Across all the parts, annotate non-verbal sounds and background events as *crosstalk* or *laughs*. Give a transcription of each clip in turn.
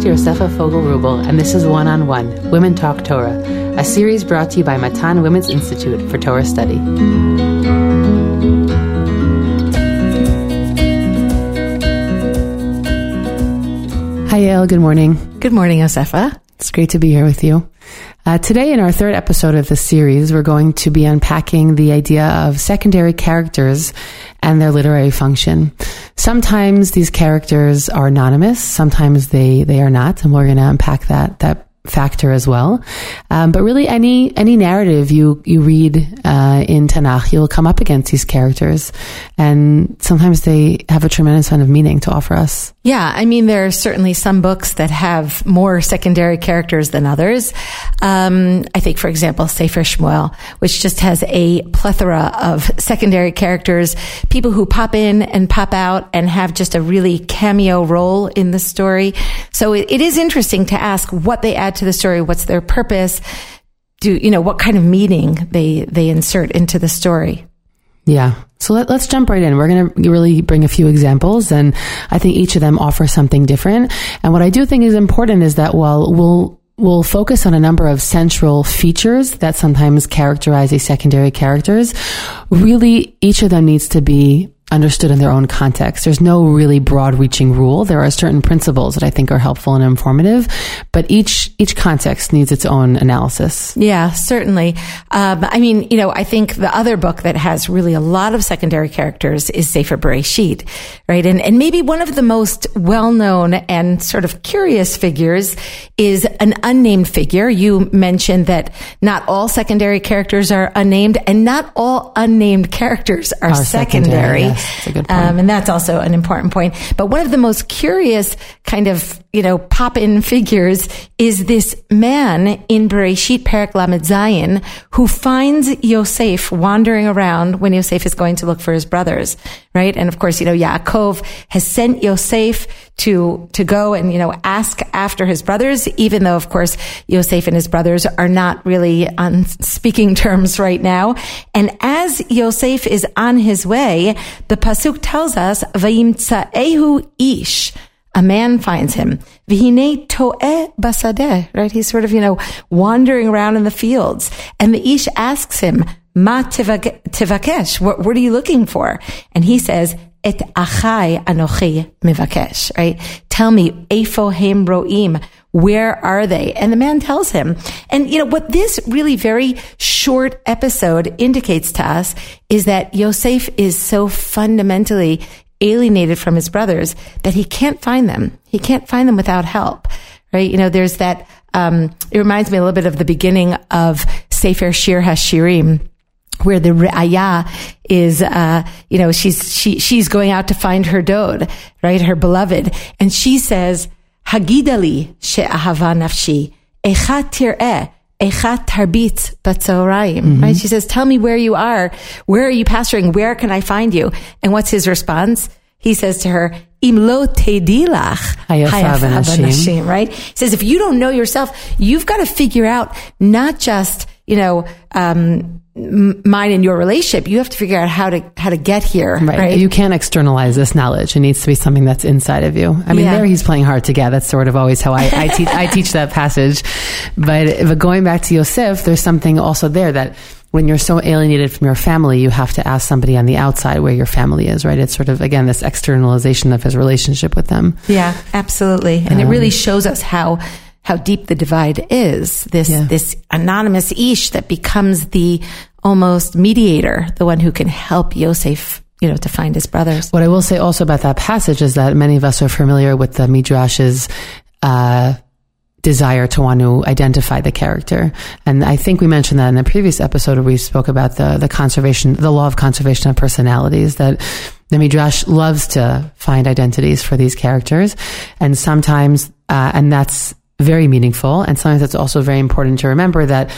to Yosefa Fogel Rubel, and this is One on One Women Talk Torah, a series brought to you by Matan Women's Institute for Torah Study. Hi, Yael. Good morning. Good morning, Yosefa. It's great to be here with you. Uh, today, in our third episode of this series, we're going to be unpacking the idea of secondary characters and their literary function. Sometimes these characters are anonymous, sometimes they, they are not, and we're going to unpack that, that factor as well. Um, but really, any any narrative you you read uh, in Tanakh, you'll come up against these characters, and sometimes they have a tremendous amount of meaning to offer us. Yeah, I mean, there are certainly some books that have more secondary characters than others. Um, I think, for example, Sefer Shmuel, which just has a plethora of secondary characters, people who pop in and pop out and have just a really cameo role in the story. So it, it is interesting to ask what they add to the story, what's their purpose, do you know what kind of meaning they they insert into the story. Yeah. So let, us jump right in. We're going to really bring a few examples and I think each of them offers something different. And what I do think is important is that while we'll we'll focus on a number of central features that sometimes characterize these secondary characters. Really, each of them needs to be understood in their own context. There's no really broad reaching rule. There are certain principles that I think are helpful and informative, but each, each context needs its own analysis. Yeah, certainly. Um, I mean, you know, I think the other book that has really a lot of secondary characters is Sefer Bereshit, right? And, and maybe one of the most well known and sort of curious figures is an unnamed figure. You mentioned that not all secondary characters are unnamed and not all unnamed characters are, are secondary. secondary yes. That's a good point. Um, and that's also an important point. But one of the most curious kind of, you know, pop in figures is this man in Bereshit Perek Lamed Zayin who finds Yosef wandering around when Yosef is going to look for his brothers, right? And of course, you know, Yaakov has sent Yosef to, to go and, you know, ask after his brothers, even though, of course, Yosef and his brothers are not really on speaking *laughs* terms right now. And as Yosef is on his way, the Pasuk tells us, Vayimtsaehu ish. A man finds him. Vihine to'eh basadeh, right? He's sort of, you know, wandering around in the fields. And the ish asks him, Ma tivakesh? What, what are you looking for? And he says, Et achai anochi mivakesh, right? Tell me, efo hem roim, where are they? And the man tells him. And you know, what this really very short episode indicates to us is that Yosef is so fundamentally alienated from his brothers that he can't find them. He can't find them without help, right? You know, there's that, um, it reminds me a little bit of the beginning of Sefer Shir HaShirim where the Re'aya is, uh, you know, she's, she, she's going out to find her dode, right? Her beloved. And she says, Hagidali she'ahava nafshi, echa tir'eh, echa tarbit batzoraim, mm-hmm. right? She says, tell me where you are. Where are you pastoring? Where can I find you? And what's his response? He says to her, Imlo tedilach hayafab right? He says, if you don't know yourself, you've got to figure out not just, you know, um, mine and your relationship, you have to figure out how to how to get here. Right. right? You can't externalize this knowledge. It needs to be something that's inside of you. I mean, yeah. there he's playing hard to get. That's sort of always how I, I teach I *laughs* teach that passage. But but going back to Yosef, there's something also there that when you're so alienated from your family, you have to ask somebody on the outside where your family is, right? It's sort of, again, this externalization of his relationship with them. Yeah, absolutely. And um, it really shows us how how deep the divide is. This yeah. this anonymous ish that becomes the almost mediator, the one who can help Yosef, you know, to find his brothers. What I will say also about that passage is that many of us are familiar with the midrash's uh, desire to want to identify the character. And I think we mentioned that in the previous episode where we spoke about the, the conservation, the law of conservation of personalities that the Midrash loves to find identities for these characters. And sometimes, uh, and that's very meaningful. And sometimes it's also very important to remember that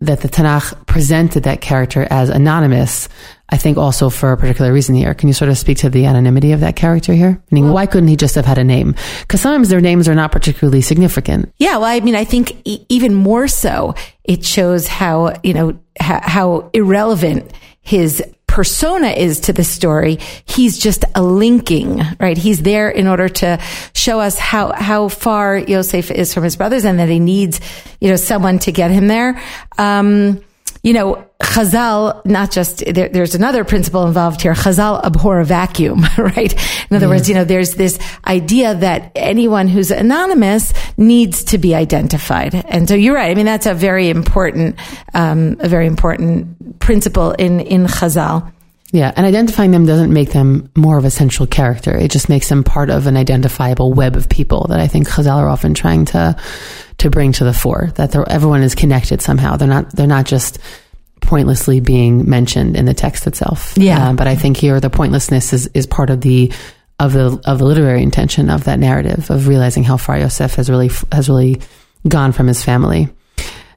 that the Tanakh presented that character as anonymous, I think also for a particular reason here. Can you sort of speak to the anonymity of that character here? Meaning, well, why couldn't he just have had a name? Because sometimes their names are not particularly significant. Yeah, well, I mean, I think e- even more so, it shows how, you know, how, how irrelevant his persona is to the story. He's just a linking, right? He's there in order to show us how, how far Yosef is from his brothers and that he needs, you know, someone to get him there. Um, you know, Chazal, not just, there, there's another principle involved here. Chazal abhor a vacuum, *laughs* right? In other yeah. words, you know, there's this idea that anyone who's anonymous needs to be identified. And so you're right. I mean, that's a very important, um, a very important principle in, in Chazal. Yeah, and identifying them doesn't make them more of a central character. It just makes them part of an identifiable web of people that I think Chazal are often trying to to bring to the fore. That everyone is connected somehow. They're not they're not just pointlessly being mentioned in the text itself. Yeah, um, but I think here the pointlessness is is part of the of the of the literary intention of that narrative of realizing how far Yosef has really has really gone from his family.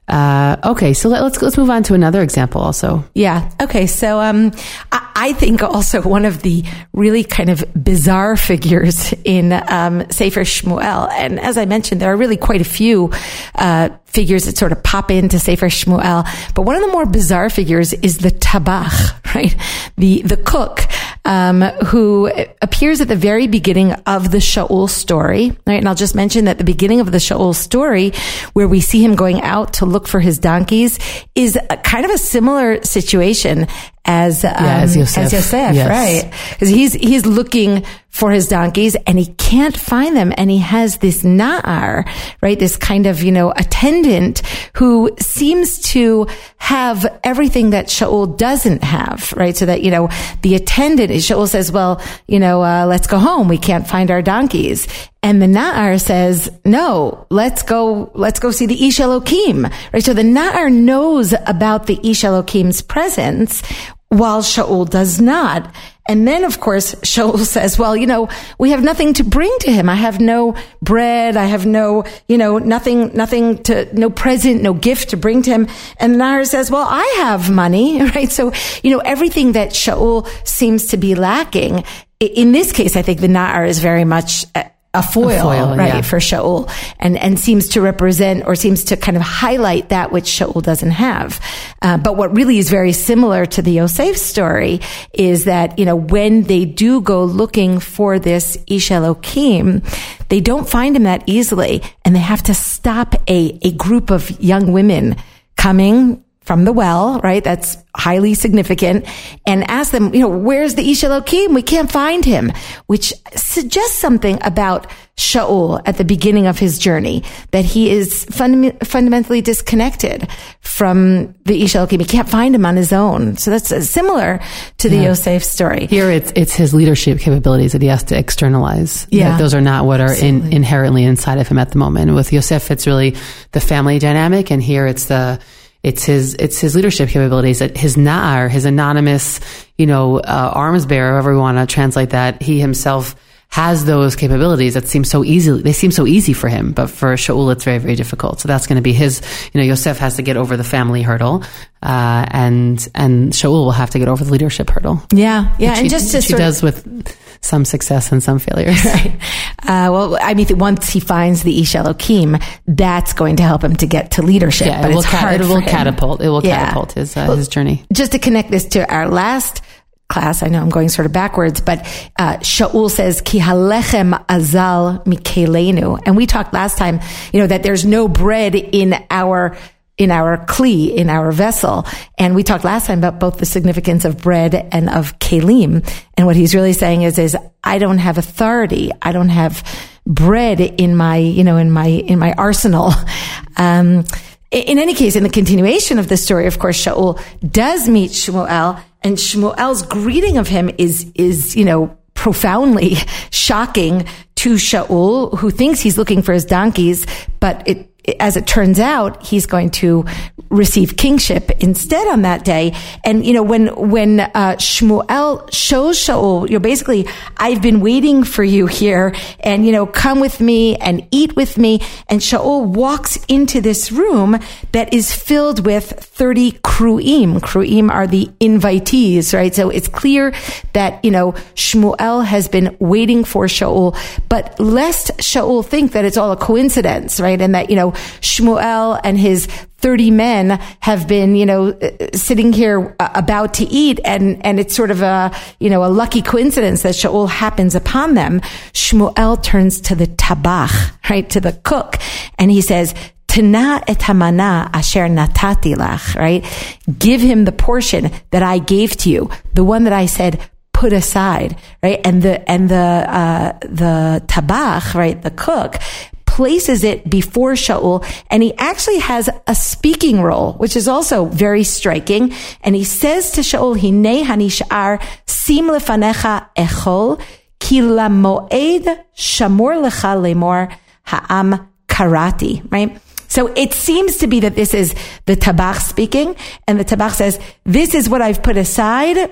Uh, okay, so let, us let's, let's move on to another example. Also, yeah. Okay, so um, I, I, think also one of the really kind of bizarre *laughs* figures in um, Sefer Shmuel, and as I mentioned, there are really quite a few uh, figures that sort of pop into Sefer Shmuel. But one of the more bizarre figures is the Tabach, *laughs* right? The the cook um, who appears at the very beginning of the Shaul story, right? And I'll just mention that the beginning of the Shaul story, where we see him going out to look for his donkeys, is kind of a similar situation as um, yeah, as Yosef, as Yosef yes. right? Because he's he's looking for his donkeys and he can't find them, and he has this na'ar, right? This kind of you know attendant who seems to have everything that Shaul doesn't have, right? So that you know the attendant, Shaul says, "Well, you know, uh, let's go home. We can't find our donkeys." And the Na'ar says, no, let's go, let's go see the Ish Elokim, right? So the Na'ar knows about the Ish Elokim's presence while Shaul does not. And then, of course, *laughs* Shaul says, well, you know, we have nothing to bring to him. I have no bread. I have no, you know, nothing, nothing to, no present, no gift to bring to him. And Na'ar says, well, I have money, *laughs* right? So, you know, everything that Shaul seems to be lacking. In this case, I think the Na'ar is very much uh, a foil, a foil right, yeah. for Shaul and, and seems to represent or seems to kind of highlight that which Shaul doesn't have. Uh, but what really is very similar to the Yosef story is that, you know, when they do go looking for this Ish Elokim, they don't find him that easily and they have to stop a, a group of young women coming from the well, right? That's highly significant and ask them, you know, where's the Ish Elokim? We can't find him, which suggests something about Shaul at the beginning of his journey, that he is funda- fundamentally disconnected from the Ish Elokim. He can't find him on his own. So that's uh, similar to the yeah. Yosef story. Here it's, it's his leadership capabilities that he has to externalize. Yeah. those are not what are in, inherently inside of him at the moment. With Yosef, it's really the family dynamic and here it's the, it's his, it's his leadership capabilities that his na'ar, his anonymous, you know, uh, arms bearer, however we want to translate that, he himself has those capabilities that seem so easy. They seem so easy for him, but for Shaul, it's very, very difficult. So that's going to be his, you know, Yosef has to get over the family hurdle, uh, and, and Shaul will have to get over the leadership hurdle. Yeah. Yeah. and just to she does with, some success and some failures. *laughs* Right. Uh, well, I mean, once he finds the Ish Elokim, that's going to help him to get to leadership. Yeah, but it it's will, hard it will catapult. It will yeah. catapult his uh, well, his journey. Just to connect this to our last class. I know I'm going sort of backwards, but uh, Shaul says, "Ki halechem azal mikelenu," and we talked last time, you know, that there's no bread in our in our kli, in our vessel. And we talked last time about both the significance of bread and of kelim. And what he's really saying is, is I don't have authority. I don't have bread in my, you know, in my, in my arsenal. *laughs* Um, in any case, in the continuation of the story, of course, Shaul does meet Shmuel and Shmuel's greeting of him is, is, you know, profoundly *laughs* shocking to Shaul, who thinks he's looking for his donkeys, but it, as it turns out, he's going to receive kingship instead on that day. And, you know, when, when, uh, Shmuel shows Shaul, you know, basically, I've been waiting for you here and, you know, come with me and eat with me. And Shaul walks into this room that is filled with 30 kruim. Kruim are the invitees, right? So it's clear that, you know, Shmuel has been waiting for Shaul, but lest Shaul think that it's all a coincidence, right? And that, you know, Shmuel and his 30 men have been, you know, sitting here uh, about to eat and, and it's sort of a, you know, a lucky coincidence that Shaul happens upon them. Shmuel turns to the tabach, right, to the cook, and he says, Tana et hamana asher natati lach, right? Give him the portion that I gave to you, the one that I said, put aside, right? And the, and the, uh, the tabach, right? The cook places it before Shaul and he actually has a speaking role, which is also very striking. And he says to Shaul, Hine hanishar sim lefanecha echol ki moed shamor lecha lemor ha'am karati, right? So it seems to be that this is the Tabach speaking and the Tabach says, this is what I've put aside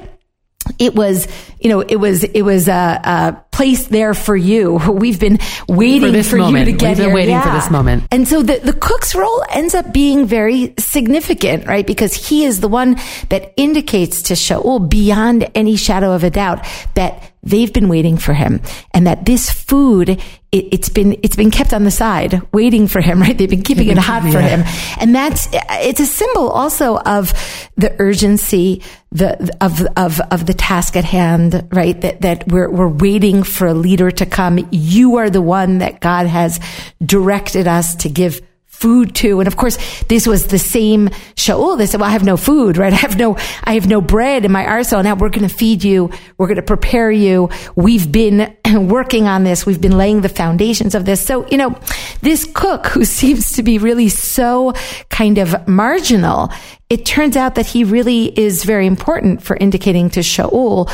it was, you know, it was, it was, a, uh, placed there for you. *laughs* We've been waiting for, for you to get We've been here. waiting yeah. for this moment. And so the, the cook's role ends up being very significant, right? Because he is the one that indicates to Shaul beyond any shadow of a doubt that they've been waiting for him and that this food it, has been it's been kept on the side waiting for him *laughs* right they've been keeping it hot for him and that's it's a symbol also of the urgency the of of of the task at hand right? That that we're we're waiting for a leader to come. You are the one that God has directed us to give food to. And of course, this was the same Shaul. Oh, they said, well, I have no food, *laughs* right? I have no, I have no bread in my arsenal. Now we're going to feed you. We're going to prepare you. We've been *clears throat* working on this. We've been laying the foundations of this. So, you know, this cook who *laughs* seems to be really so kind of marginal, it turns out that he really is very important for indicating to Shaul,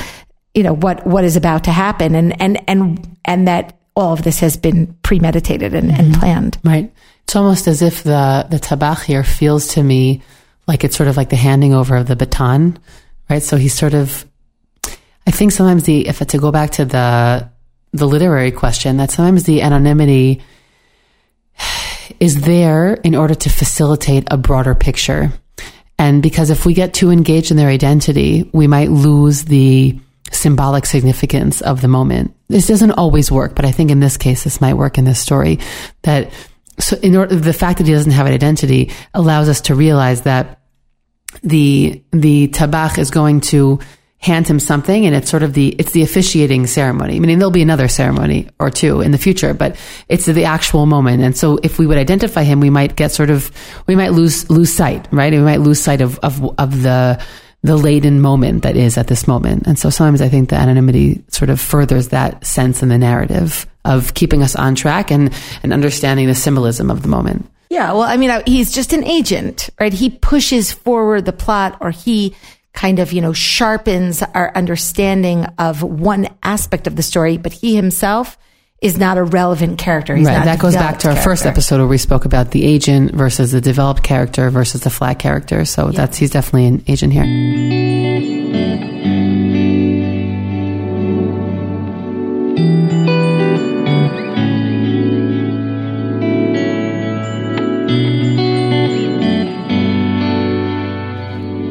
you know, what, what is about to happen and, and, and, and that all of this has been premeditated and, mm-hmm. and planned. Right. It's almost as if the, the tabach here feels to me like it's sort of like the handing over of the baton, right? So he's sort of, I think sometimes the, if to go back to the, the literary question, that sometimes the anonymity is there in order to facilitate a broader picture. And because if we get too engaged in their identity, we might lose the symbolic significance of the moment. This doesn't always work, but I think in this case, this might work in this story that so in order, the fact that he doesn't have an identity allows us to realize that the, the tabach is going to hand him something and it's sort of the, it's the officiating ceremony. I mean, there'll be another ceremony or two in the future, but it's the actual moment. And so if we would identify him, we might get sort of, we might lose, lose sight, right? We might lose sight of, of, of the, the laden moment that is at this moment. And so sometimes I think the anonymity sort of furthers that sense in the narrative of keeping us on track and, and understanding the symbolism of the moment. Yeah, well, I mean, he's just an agent, right? He pushes forward the plot or he kind of, you know, sharpens our understanding of one aspect of the story, but he himself is not a relevant character. He's right. That goes back to our character. first episode where we spoke about the agent versus the developed character versus the flat character. So yeah. that's he's definitely an agent here.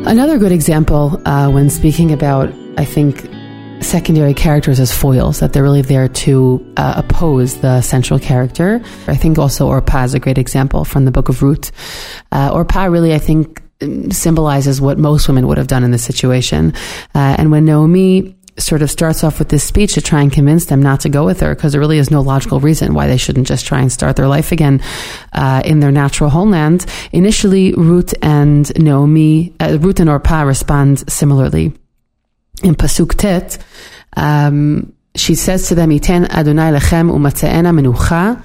Another good example uh, when speaking about, I think, secondary characters as foils, that they're really there to uh, oppose the central character. I think also Orpah is a great example from the book of Ruth. Uh, Orpah really, I think, symbolizes what most women would have done in this situation. Uh, and when Naomi sort of starts off with this speech to try and convince them not to go with her because there really is no logical reason why they shouldn't just try and start their life again uh, in their natural homeland. Initially, Ruth and Naomi, uh, Ruth and Orpah respond similarly in Pasuk Tet, um, she says to them, "Iten Adonai lechem umatzeena menucha."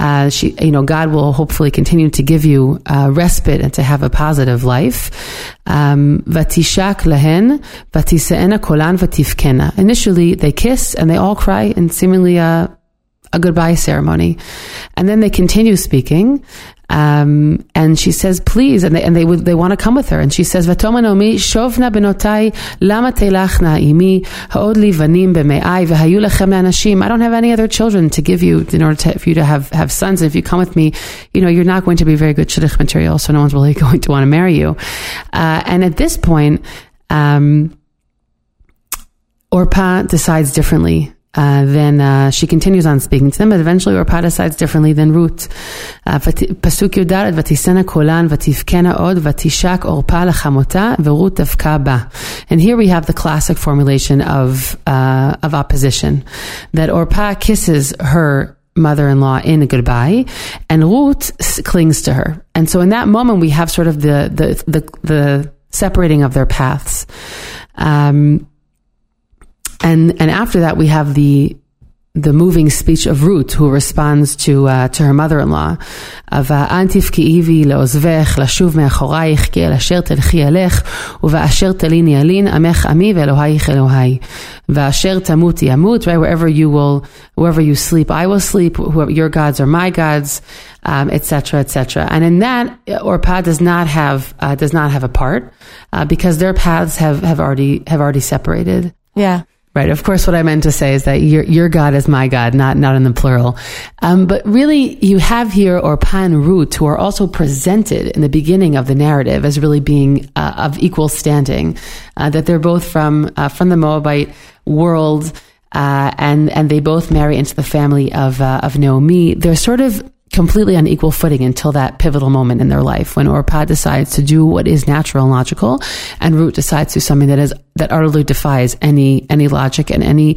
Uh, she, you know, God will hopefully continue to give you uh, respite and to have a positive life. Um, vatishak lehen, vatiseena kolan vatifkena. Initially, they kiss and they all cry in seemingly a, a goodbye ceremony. And then they continue speaking. Um, and she says, please, and they, and they would, they want to come with her. And she says, lama telachna imi, haod li vanim b'me'ai, v'hayu lechem anashim. I don't have any other children to give you in order to, for you to have, have sons. And if you come with me, you know, you're not going to be very good shidduch material, so no one's really *laughs* going to want to marry you. Uh, and at this point, um, Orpah decides differently uh, then uh, she continues on speaking to them, but eventually Orpah decides differently than Ruth. Uh, פסוק י"ד, ותישאנה קולן ותבכנה עוד, ותשק עורפה לחמותה, ורות דבקה בה. And here we have the classic formulation of, uh, of opposition, that Orpah kisses her mother-in-law in a goodbye, and Ruth clings to her. And so in that moment, we have sort of the, the, the, the separating of their paths. Um, and and after that we have the the moving speech of Ruth, who responds to uh, to her mother-in-law, of אל תבכי לעוזבך, לשוב מאחורייך, כי אל אשר תלכי אלך, ובאשר תליני אלין, עמך עמי ואלוהיך אלוהי. ואשר תמותי אמות, right, wherever you will, wherever you sleep, I will sleep, whoever, your gods are my gods, etc., um, etc. Et and in that, Orpah does not have, uh, does not have a part, uh, because their paths have, have already, have already separated. Yeah. Right. Of course, what I meant to say is that your your God is my God, not not in the plural. Um, but really, you have here Orpah and Ruth, who are also presented in the beginning of the narrative as really being uh, of equal standing. Uh, that they're both from uh, from the Moabite world, uh, and and they both marry into the family of uh, of Naomi. They're sort of completely on equal footing until that pivotal moment in their life when Orpah decides to do what is natural and logical, and Ruth decides to do something that is that utterly defies any any logic and any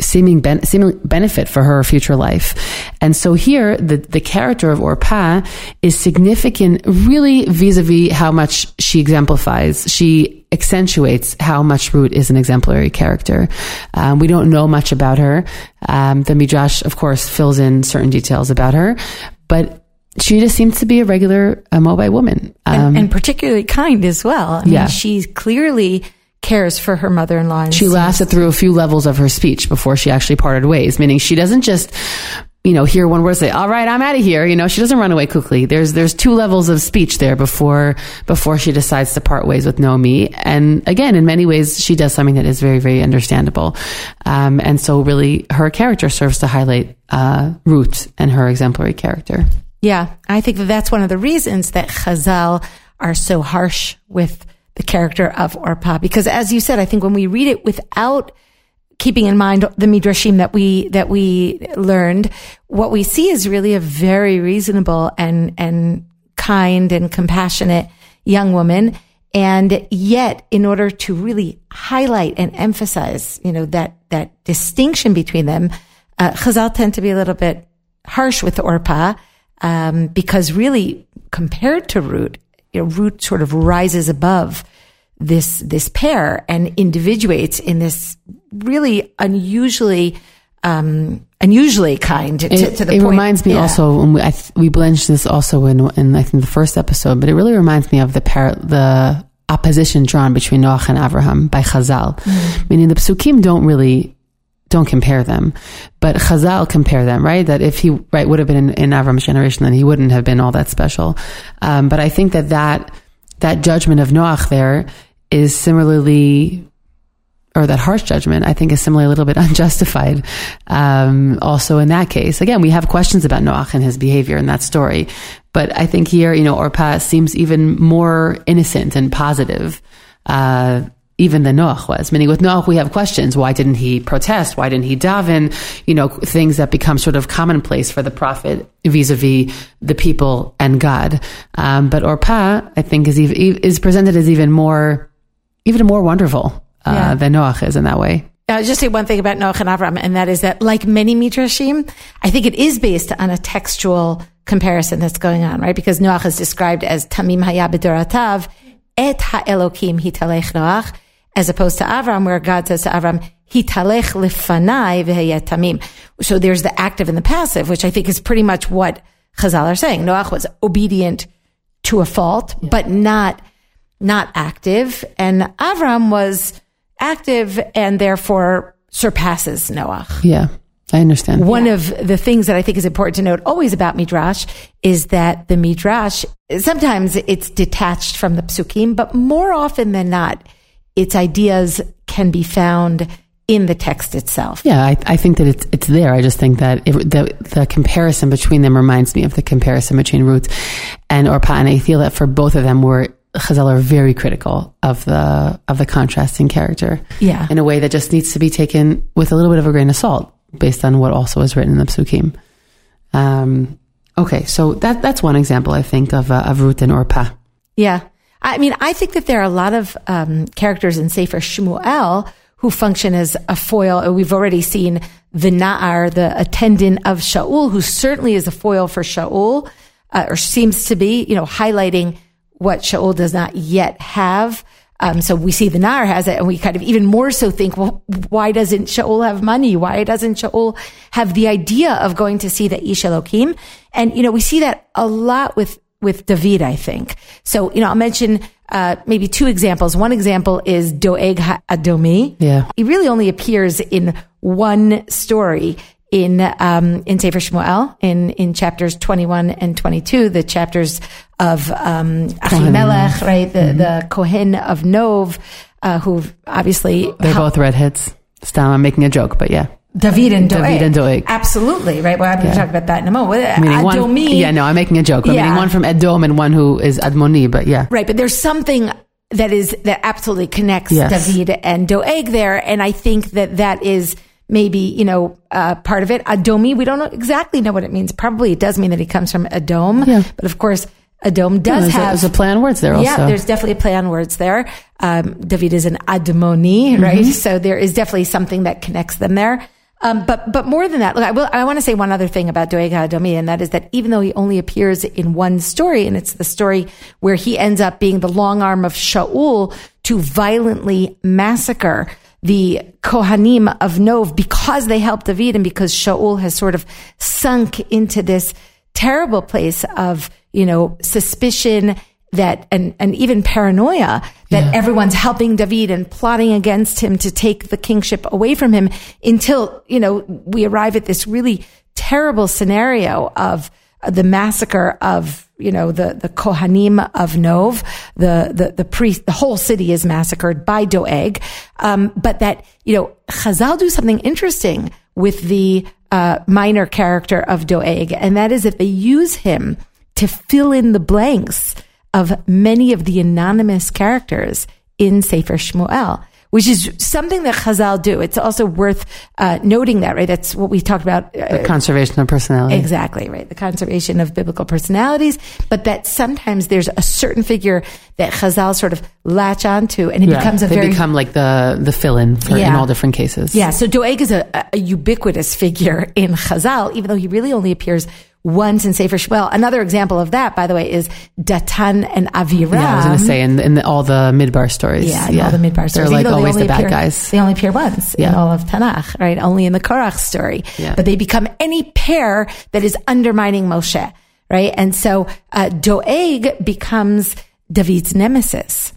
seeming, ben, seeming benefit for her future life. And so here, the, the character of Orpah is significant really vis-a-vis how much she exemplifies. She accentuates how much Ruth is an exemplary character. Um, we don't know much about her. Um, the Midrash, of course, fills in certain details about her, but she just seems to be a regular a Moabite woman. Um, and, and, particularly kind as well. I yeah. Mean, she's clearly cares for her mother-in-law. She lasted through a few levels of her speech before she actually parted ways, meaning she doesn't just you know, hear one word say, all right, I'm out of here. You know, she doesn't run away quickly. There's, there's two levels of speech there before, before she decides to part ways with Naomi. And again, in many ways, she does something that is very, very understandable. Um, and so really her character serves to highlight, uh, Ruth and her exemplary character. Yeah. I think that that's one of the reasons that Chazal are so harsh with the character of Orpah. Because as you said, I think when we read it without keeping in mind the midrashim that we that we learned, what we see is really a very reasonable and and kind and compassionate young woman. And yet, in order to really highlight and emphasize, you know, that that distinction between them, uh, Chazal tend to be a little bit harsh with Orpah um, because really, compared to Ruth, you know, Ruth sort of rises above this this pair and individuates in this really unusually um, unusually kind to, it, to the it point. reminds me yeah. also when we, I th- we blenched this also in in I think the first episode, but it really reminds me of the par- the opposition drawn between Noach and Abraham by Chazal, mm. meaning the psukim don't really don't compare them, but Chazal compare them, right? That if he right would have been in, in Avram's generation, then he wouldn't have been all that special. Um, but I think that that that judgment of Noach there is similarly or that harsh judgment, I think is similarly a little bit *laughs* unjustified. Um, also in that case, again, we have questions about Noach and his behavior in that story. But I think here, you know, Orpah seems even more innocent and positive, uh, even than Noach was. Meaning with Noach, we have questions. Why didn't he protest? Why didn't he daven? You know, things that become sort of commonplace for the prophet vis-a-vis the people and God. Um, but Orpah, I think, is, is presented as even more, even more wonderful, uh, yeah. than Noach is in that way. I'll just say one thing about Noach and Avram, and that is that, like many midrashim, I think it is based on a textual comparison that's going on, right? Because Noach is described as Tamim Haya B'Doratav, Et HaElokim Hitalech Noach, as opposed to Avram, where God says to Avram, Hitalech Lifanai Tamim. So there's the active and the passive, which I think is pretty much what Chazal are saying. Noach was obedient to a fault, yeah. but not, not active. And Avram was active and therefore surpasses Noah. Yeah. I understand. One yeah. of the things that I think is important to note always about Midrash is that the Midrash, sometimes it's detached from the psukim, but more often than not, its ideas can be found in the text itself. Yeah, I, I think that it's it's there. I just think that it, the the comparison between them reminds me of the comparison between Ruth and Orpah, and I feel that for both of them were Chazal are very critical of the of the contrasting character. Yeah. in a way that just needs to be taken with a little bit of a grain of salt, based on what also is written in the psukim. Um, okay, so that that's one example I think of uh, of Ruth and Orpah. Yeah. I mean, I think that there are a lot of um, characters in Sefer Shmuel who function as a foil. We've already seen the Na'ar, the attendant of Shaul, who certainly is a foil for Shaul, uh, or seems to be, you know, highlighting what Shaul does not yet have. Um, so we see the Na'ar has it, and we kind of even more so think, well, why doesn't Shaul have money? Why doesn't Shaul have the idea of going to see the Ish Elohim? And, you know, we see that a lot with with David, I think. So, you know, I'll mention uh, maybe two examples. One example is Doeg Adomi. Yeah. He really only appears in one story in um, in Sefer Shmuel in in chapters 21 and 22, the chapters of um, Achimelech, right? The the Kohen of Nov, uh, who obviously They're both redheads. Stam, I'm making a joke, but yeah. David and Doeg. David and Doeg. Absolutely, right? Well, I'm going to talk about that in a moment. Adomi, yeah, no, I'm making a joke. I'm Yeah. meaning one from Edom and one who is Admoni, but yeah. Right, but there's something that is that absolutely connects Yes. David and Doeg there, and I think that that is maybe you know uh, part of it. Adomi, we don't know exactly know what it means. Probably it does mean that he comes from Edom, Yeah. but of course, Edom does There's a, have. there's a play on words there also. yeah, there's definitely a play on words there. Um, David is an Admoni, Mm-hmm. right? So there is definitely something that connects them there. Um, but but more than that, look, I will. I want to say one other thing about Doeg Adomi, and that is that even though he only appears in one story, and it's the story where he ends up being the long arm of Shaul to violently massacre the Kohanim of Nov because they helped David and because Shaul has sort of sunk into this terrible place of you know suspicion that and and even paranoia that everyone's helping David and plotting against him to take the kingship away from him until you know we arrive at this really terrible scenario of the massacre of you know the the Kohanim of Nov the the the priest the whole city is massacred by Doeg. Um, but that you know Chazal do something interesting with the uh, minor character of Doeg and that is that they use him to fill in the blanks of many of the anonymous characters in Sefer Shmuel, which is something that Chazal do. It's also worth uh, noting that, right? That's what we talked about. uh, The conservation of personality. Exactly, right. The conservation of biblical personalities, but that sometimes there's a certain figure that Chazal sort of latch onto and it Yeah, becomes a they very become like the the fill in for in all different cases. yeah, so Doeg is a, a ubiquitous figure in Chazal, even though he really only appears once in Sefer Shmuel. Another example of that, by the way, is Datan and Aviram. Yeah, I was going to say in, in the, all the midbar stories. Yeah, in all the midbar stories. They're like they always the bad appear- guys. They only appear once in all of Tanakh, right? Only in the Korach story. Yeah. But they become any pair that is undermining Moshe, right? And so uh, Doeg becomes David's nemesis.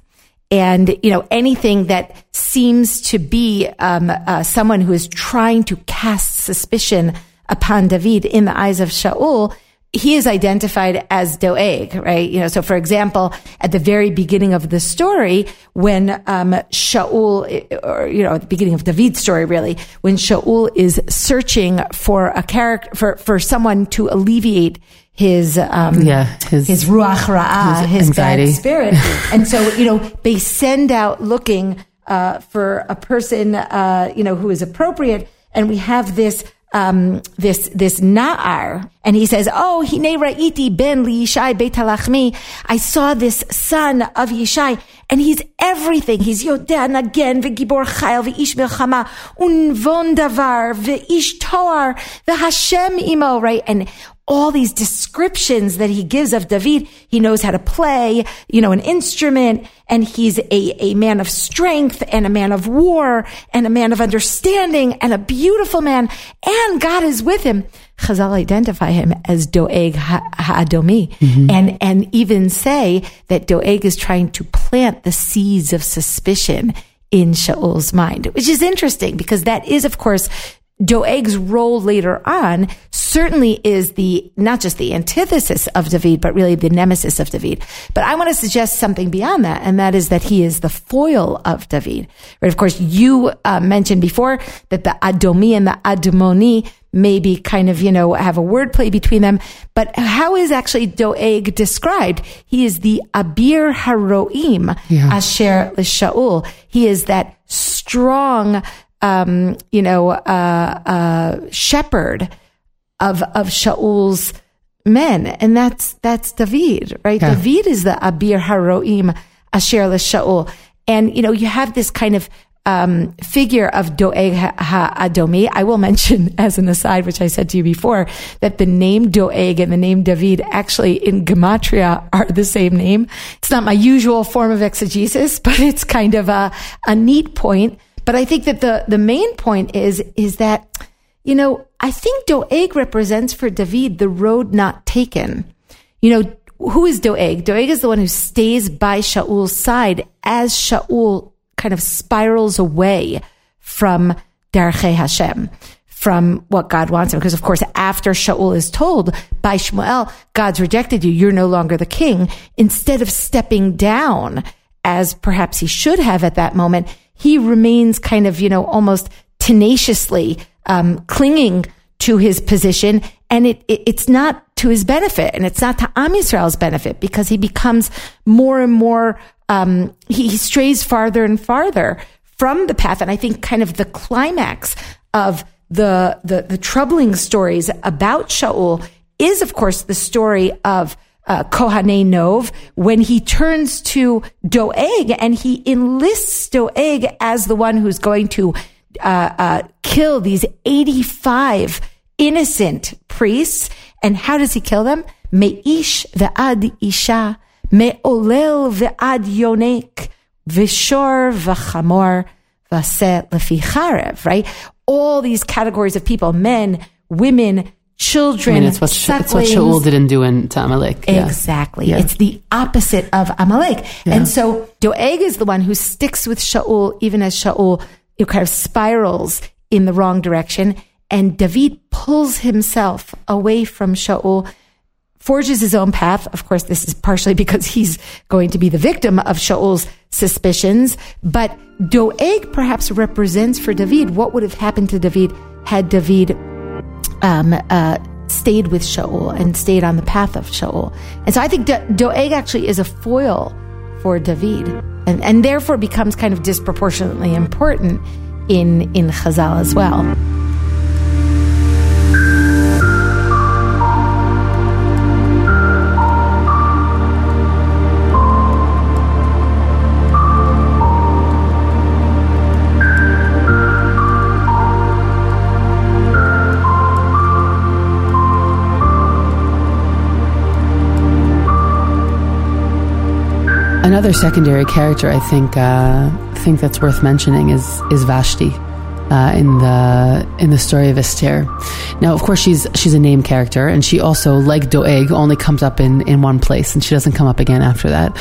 And, you know, anything that seems to be um, uh, someone who is trying to cast suspicion upon David in the eyes of Shaul, he is identified as Doeg, right? You know, so for example, at the very beginning of the story, when um, Shaul, or you know, at the beginning of David's story, really, when Shaul is searching for a character for for someone to alleviate his um, Yeah, his- his ruach ra'ah, his his, bad anxiety. spirit, *laughs* and so you know they send out looking uh, for a person, uh, you know, who is appropriate, and we have this um, this this Na'ar, and he says, "Oh, hine ra'iti ben li Yishai beit halachmi." I saw this son of Yishai, and he's everything. He's Yodan again, v'gibor chayil, v'ish milchama, unvon davar, v'ish toar, v'Hashem imo, right? And all these descriptions that he gives of David. He knows how to play, you know, an instrument, and he's a, a man of strength and a man of war and a man of understanding and a beautiful man, and God is with him. Chazal identify him as Doeg Ha- Ha'adomi mm-hmm. and, and even say that Doeg is trying to plant the seeds of suspicion in Shaul's mind, which is interesting because that is, of course, Doeg's role later on certainly is the, not just the antithesis of David, but really the nemesis of David. But I want to suggest something beyond that, and that is that he is the foil of David. Right? Of course, you uh, mentioned before that the Adomi and the Admoni maybe kind of, you know, have a wordplay between them. But how is actually Doeg described? He is the Abir Haroim Yeah. Asher Shaul. He is that strong, um, you know, uh, uh, shepherd of of Shaul's men, and that's that's David, right? Yeah. David is the Abir Haroim Asher Shaul, and you know you have this kind of um, figure of Doeg Ha'adomi. I will mention *laughs* as an aside, which I said to you before, that the name Doeg and the name David actually in Gematria are the same name. It's not my usual form of exegesis, *laughs* but it's kind of a, a neat point. But I think that the, the main point is, is that, you know, I think Doeg represents for David the road not taken. You know, who is Doeg? Doeg is the one who stays by Shaul's side as Shaul kind of spirals away from Darchei Hashem, from what God wants him. Because of course, after Shaul is told by Shmuel, God's rejected you, you're no longer the king, instead of stepping down as perhaps he should have at that moment, he remains kind of, you know, almost tenaciously um, clinging to his position. And it, it, it's not to his benefit and it's not to Am Yisrael's benefit because he becomes more and more, um, he, he strays farther and farther from the path. And I think kind of the climax of the, the, the troubling stories about Shaul is, of course, the story of uh, Kohanei Nov when he turns to Doeg and he enlists Doeg as the one who's going to uh, uh, kill these 85 innocent priests. And how does he kill them? Me'ish ve'ad isha, me'olel ve'ad yonek, v'shor v'chamor, v'aseh lefi charev, right? All these categories of people, men, women, I children, mean, it's what, Sh- it's what. Shaul didn't do in to Amalek. Yeah. Exactly. Yeah. It's the opposite of Amalek. And so Doeg is the one who sticks with Shaul, even as Shaul you know, kind of spirals in the wrong direction. And David pulls himself away from Shaul, forges his own path. Of course, this is partially *laughs* because he's going to be the victim of Shaul's suspicions. But Doeg perhaps represents for David what would have happened to David had David um, uh, stayed with Shaul and stayed on the path of Shaul. And so I think Do- Doeg actually is a foil for David and, and therefore becomes kind of disproportionately important in, in Chazal as well. Another secondary character, I think, uh, think that's worth mentioning is is Vashti uh, in the in the story of Esther. Now, of course, she's she's a name character, and she also, like Doeg, only comes up in in one place, and she doesn't come up again after that.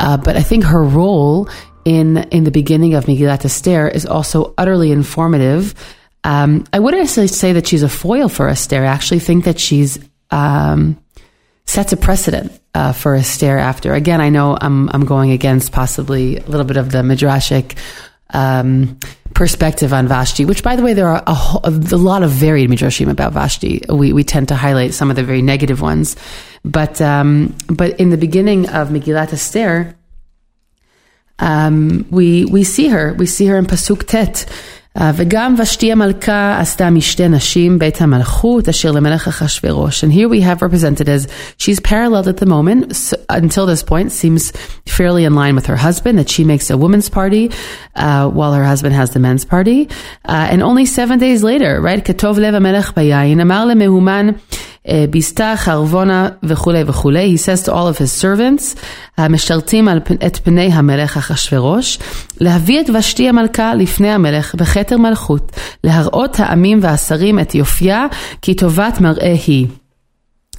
Uh, but I think her role in in the beginning of Megillat Esther is also utterly informative. Um, I wouldn't necessarily say that she's a foil for Esther. I actually think that she's um, sets a precedent uh, for Esther after. Again, I know I'm I'm going against possibly a little bit of the midrashic um, perspective on Vashti, which, by the way, there are a, a lot of varied midrashim about Vashti. We we tend to highlight some of the very negative ones, but um, but in the beginning of Megillat Esther, um, we we see her. We see her in pasuk tet. Uh, וגם ושתי המלכה עשתה משתי נשים בית המלכות אשר למלך אחשורוש. And here we have represented as she's paralleled at the moment s until this point seems fairly in line with her husband that she makes a women's party uh, while her husband has the men's party. Uh, and only seven days later, right? כתוב לב המלך ביין אמר למהומן ביסתה חרבונה וכולי וכולי. He says to all of his servants, המשתלטים על פ- את פני המלך אחשורוש, להביא את ושתי המלכה לפני המלך בכתר מלכות, להראות העמים והשרים את יופייה, כי טובת מראה היא.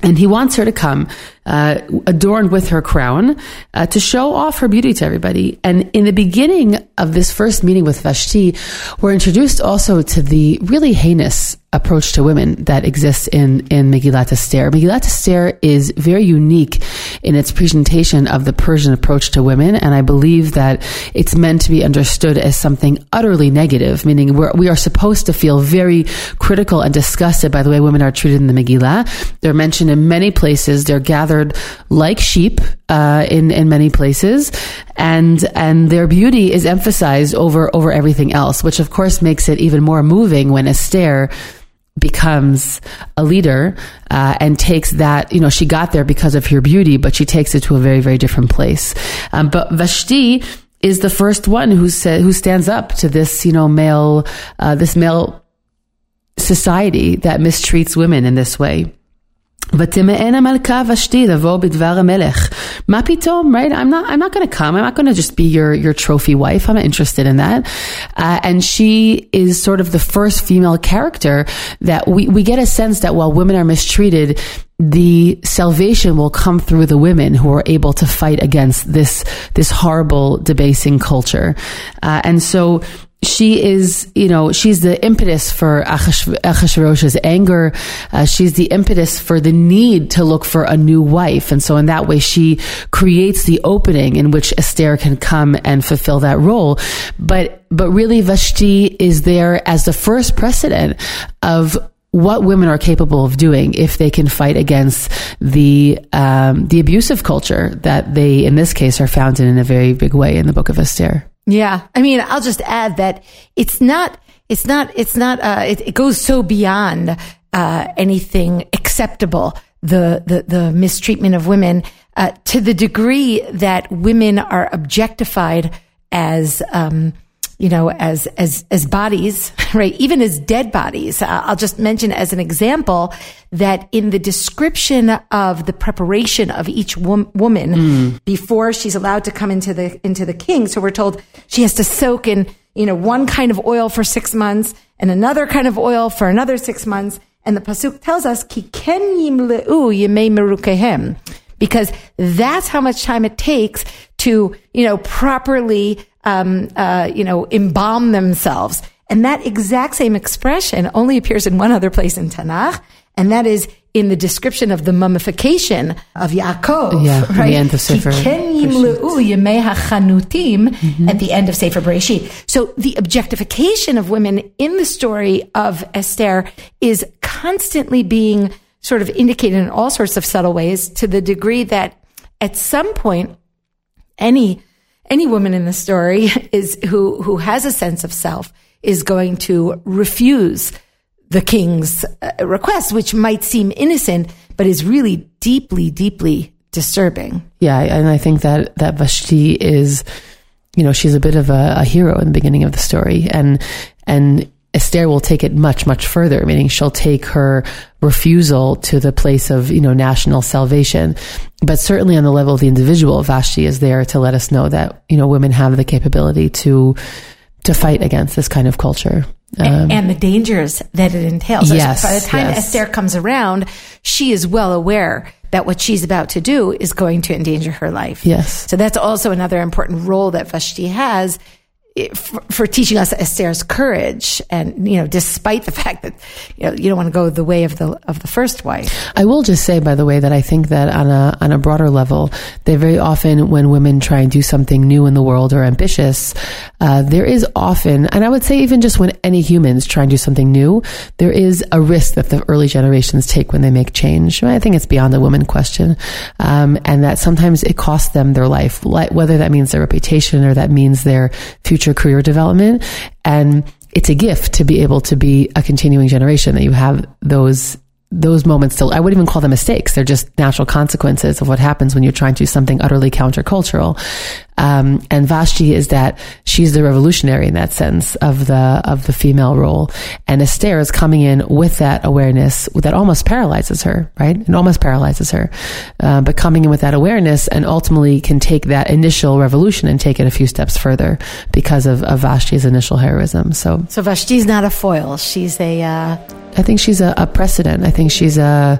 And he wants her to come uh, adorned with her crown uh, to show off her beauty to everybody. And in the beginning of this first meeting with Vashti, we're introduced also to the really heinous approach to women that exists in, in Megillat Esther. Megillat Esther is very unique in its presentation of the Persian approach to women, and I believe that it's meant to be understood as something utterly negative, meaning we're, we are supposed to feel very critical and disgusted by the way women are treated in the Megillah. They're mentioned in many places. They're gathered like sheep uh, in in many places, and and their beauty is emphasized over over everything else, which of course makes it even more moving when Esther becomes a leader uh, and takes that you know she got there because of her beauty but she takes it to a very very different place. Um, but vashti is the first one who said who stands up to this you know male uh, this male society that mistreats women in this way ותמאן המלכה ושתי לבוא בדבר המלך. מה פתאום, right? I'm not, I'm not going to come. I'm not going to just be your, your trophy wife. I'm not interested in that. Uh, and she is sort of the first female character that we, we get a sense that while women are mistreated, the salvation will come through the women who are able to fight against this this horrible debasing culture uh, and so she is, you know, she's the impetus for Achashverosh's anger. Uh, she's the impetus for the need to look for a new wife. And so in that way, she creates the opening in which Esther can come and fulfill that role. But, but really Vashti is there as the first precedent of what women are capable of doing if they can fight against the um, the abusive culture that they, in this case, are found in in a very big way in the Book of Esther. Yeah. I mean, I'll just add that it's not, it's not, it's not, uh, it, it goes so beyond, uh, anything acceptable. The, the, the mistreatment of women, uh, to the degree that women are objectified as, um, you know, as, as, as bodies, *laughs* right? Even as dead bodies. Uh, I'll just mention as an example that in the description of the preparation of each wom- woman mm. before she's allowed to come into the, into the king. So we're told she has to soak in, you know, one kind of oil for six months and another kind of oil for another six months. And the pasuk tells us, ki ken yimleu yemei merukehem because that's how much time it takes to, you know, properly um, uh, you know, embalm themselves. And that exact same expression only appears in one other place in Tanakh, and that is in the description of the mummification of Yaakov. Yeah, right? the end of Sefer mm-hmm. At the end of Sefer Bereshit. So the objectification of women in the story of Esther is constantly being sort of indicated in all sorts of subtle ways to the degree that at some point, any any woman in the story *laughs* is who who has a sense of self is going to refuse the king's uh, request, which might seem innocent, but is really deeply, deeply disturbing. Yeah, and I think that that Vashti is, you know, she's a bit of a, a hero in the beginning of the story, and and Esther will take it much, much further, meaning she'll take her refusal to the place of, you know, national salvation. But certainly on the level of the individual, Vashti is there to let us know that, you know, women have the capability to, to fight against this kind of culture. Um, and, the dangers that it entails. Yes, By the time yes. Esther comes around, she is well aware that what she's about to do is going to endanger her life. Yes. So that's also another important role that Vashti has for, for, teaching us Esther's courage, and you know, despite the *laughs* fact that you know you don't want to go the way of the of the first wife. I will just say, by the way, that I think that on a on a broader level, that very often when women try and do something new in the world or ambitious, uh, there is often, and I would say even just when any humans try and do something new, there is a risk that the early generations take when they make change. I think it's beyond the woman question, um, and that sometimes it costs them their life, whether that means their reputation or that means their future future career development. And it's a gift to be able to be a continuing generation that you have those those moments still, I wouldn't even call them mistakes. They're just natural consequences of what happens when you're trying to do something utterly countercultural. Um, and Vashti is that she's the revolutionary in that sense of the, of the female role. And Esther is coming in with that awareness that almost paralyzes her, right? It almost paralyzes her. Uh, but coming in with that awareness and ultimately can take that initial revolution and take it a few steps further because of, of Vashti's initial heroism. So, so Vashti's not a foil. She's a, uh I think she's a, a precedent. I think she's a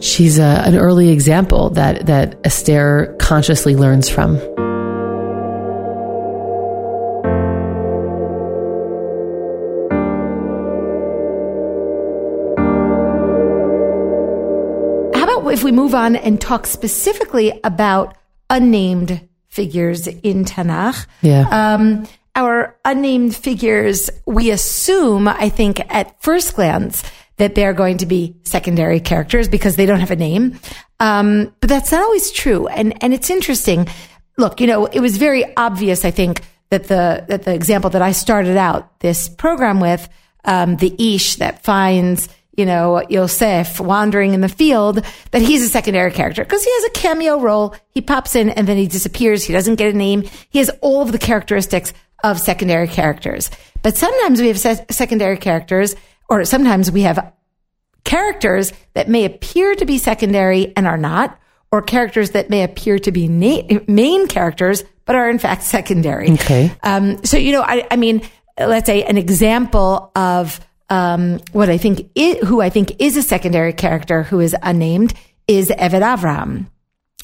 she's a, an early example that, that Esther consciously learns from. How about if we move on and talk specifically about unnamed figures in Tanakh? Yeah. Um, our unnamed figures, we assume, I think, at first glance, that they're going to be secondary characters because they don't have a name. Um, but that's not always true. And, and it's interesting. Look, you know, it was very obvious, I think, that the, that the example that I started out this program with, um, the Ish that finds, you know, Yosef wandering in the field, that he's a secondary character because he has a cameo role. He pops in and then he disappears. He doesn't get a name. He has all of the characteristics of secondary characters. But sometimes we have se- secondary characters or sometimes we have characters that may appear to be secondary and are not, or characters that may appear to be na- main characters but are in fact *laughs* secondary. Okay. Um, so you know, I, I mean, let's say an example of um, what I think i who I think is a secondary character who is unnamed is Eved Avram.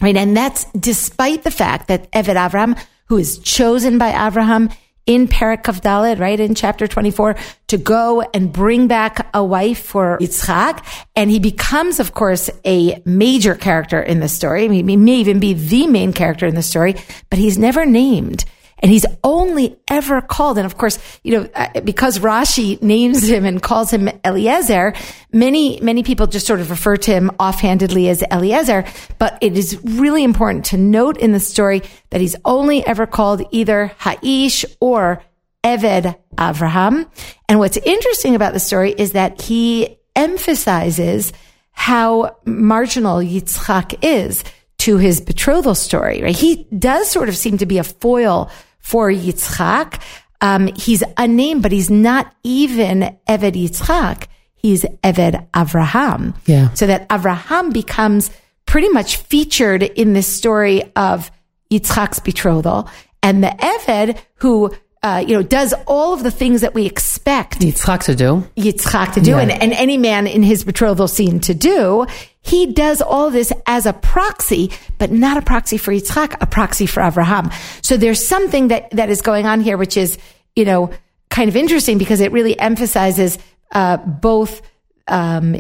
Right. And that's despite the fact that Eved Avram, who is chosen by Avraham in Perek Kaf Daled, right, in chapter 24, to go and bring back a wife for Yitzchak. And he becomes, of course, a major character in the story. He may even be the main character in the story, but he's never named. And he's only ever called, and of course, you know, uh, because Rashi names him and calls him Eliezer, many, many people just sort of refer to him offhandedly as Eliezer. But it is really important to note in the story that he's only ever called either Haish or Eved Avraham. And what's interesting about the story is that he emphasizes how marginal Yitzchak is to his betrothal story, right? He does sort of seem to be a foil for Yitzchak. Um, he's unnamed, but he's not even Eved Yitzchak. He's Eved Avraham. Yeah. So that Avraham becomes pretty much featured in this story of Yitzchak's betrothal. And the Eved who, uh, you know, does all of the things that we expect Yitzchak to do. Yitzchak to do Yeah. and, and any man in his betrothal scene to do. He does all this as a proxy, but not a proxy for Yitzchak, a proxy for Abraham. So there's something that, that is going on here, which is, you know, kind of interesting because it really emphasizes, uh, both, um,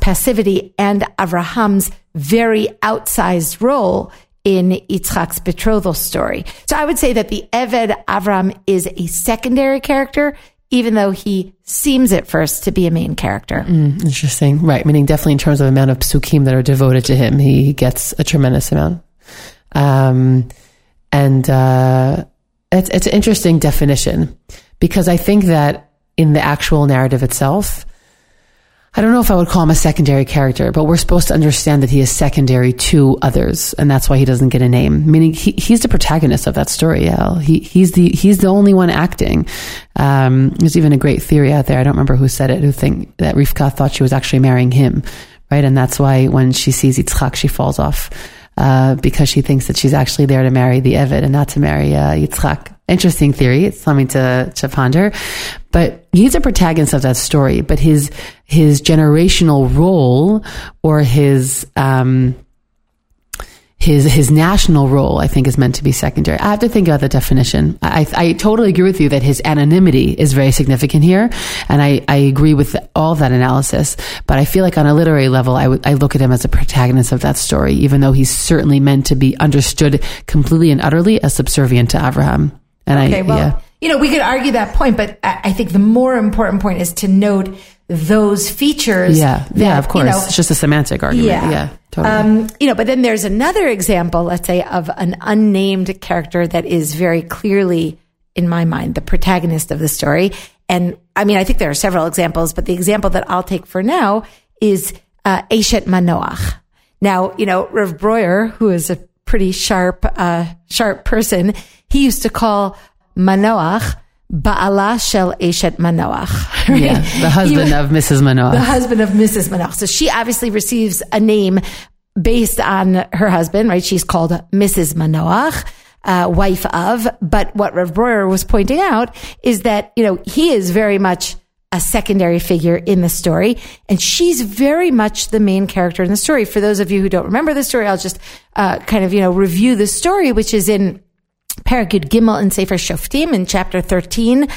passivity and Abraham's very outsized role in Yitzchak's betrothal story. So I would say that the Eved Avram is a secondary character, even though he seems at first to be a main character. Interesting. Right. Meaning definitely in terms of amount of psukim that are devoted to him, he gets a tremendous amount. Um, and, uh, it's, it's an interesting definition because I think that in the actual narrative itself, I don't know if I would call him a secondary character, but we're supposed to understand that he is secondary to others, and that's why he doesn't get a name. Meaning he, he's the protagonist of that story. Al. He he's the he's the only one acting. Um, there's even a great theory out there. I don't remember who said it. Who think that Rivka thought she was actually marrying him, right? And that's why when she sees Yitzchak, she falls off uh, because she thinks that she's actually there to marry the Eved and not to marry uh, Yitzchak. Interesting theory. It's something to, to ponder. But he's a protagonist of that story, but his, his generational role or his, um, his his national role, I think, is meant to be secondary. I have to think about the definition. I, I totally agree with you that his anonymity is very significant here, and I, I agree with all that analysis. But I feel like on a literary level, I look at him as a protagonist of that story, even though he's certainly meant to be understood completely and utterly as subservient to Abraham. And Okay, I well, yeah. you know, we could argue that point, but I I think the more important point is to note those features. Yeah, that, yeah, of course. You know, it's just a semantic argument. Yeah, totally. Um, you know, but then there's another example, let's say, of an unnamed character that is very clearly, in my mind, the protagonist of the story. And I mean, I think there are several examples, but the example that I'll take for now is uh, Eshet Manoach. Now, you know, Rav Breuer, who is a pretty sharp, uh, sharp person, he used to call Manoach Ba'ala Shel Eshet Manoach. *laughs* right? yeah, the husband He- of Mrs. Manoah. the husband of Mrs. Manoach. So she obviously receives a name based on her husband, right? She's called Mrs. Manoach, uh, wife of. But what Rav Breuer was pointing out is that, you know, he is very much a secondary figure in the story. And she's very much the main character in the story. For those of you who don't remember the story, I'll just uh, kind of, you know, review the story, which is in Perek Yud Gimel in Sefer Shoftim in chapter 13.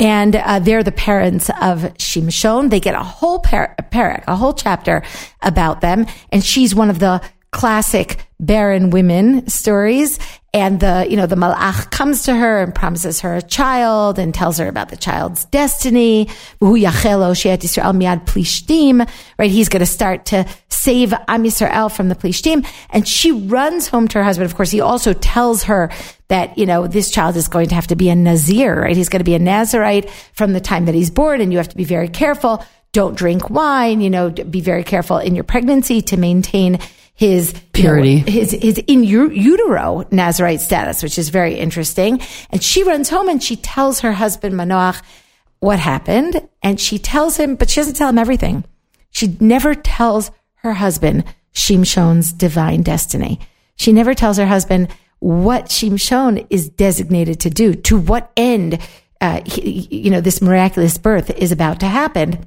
And uh, they're the parents of Shimshon. They get a whole par- parak, a whole chapter about them. And she's one of the classic barren women stories. And the, you know, the malach comes to her and promises her a child and tells her about the child's destiny. Right? He's going to start to save Am Yisrael from the Plishtim. And she runs home to her husband. Of course, he also tells her that, you know, this child is going to have to be a Nazir, right? He's going to be a Nazarite from the time that he's born and you have to be very careful. Don't drink wine, you know, be very careful in your pregnancy to maintain his purity, you know, his his in utero Nazarite status, which is very interesting. And she runs home and she tells her husband Manoach what happened, and she tells him, but she doesn't tell him everything. She never tells her husband Shimshon's divine destiny. She never tells her husband what Shimshon is designated to do, to what end, uh, he, you know, this miraculous birth is about to happen.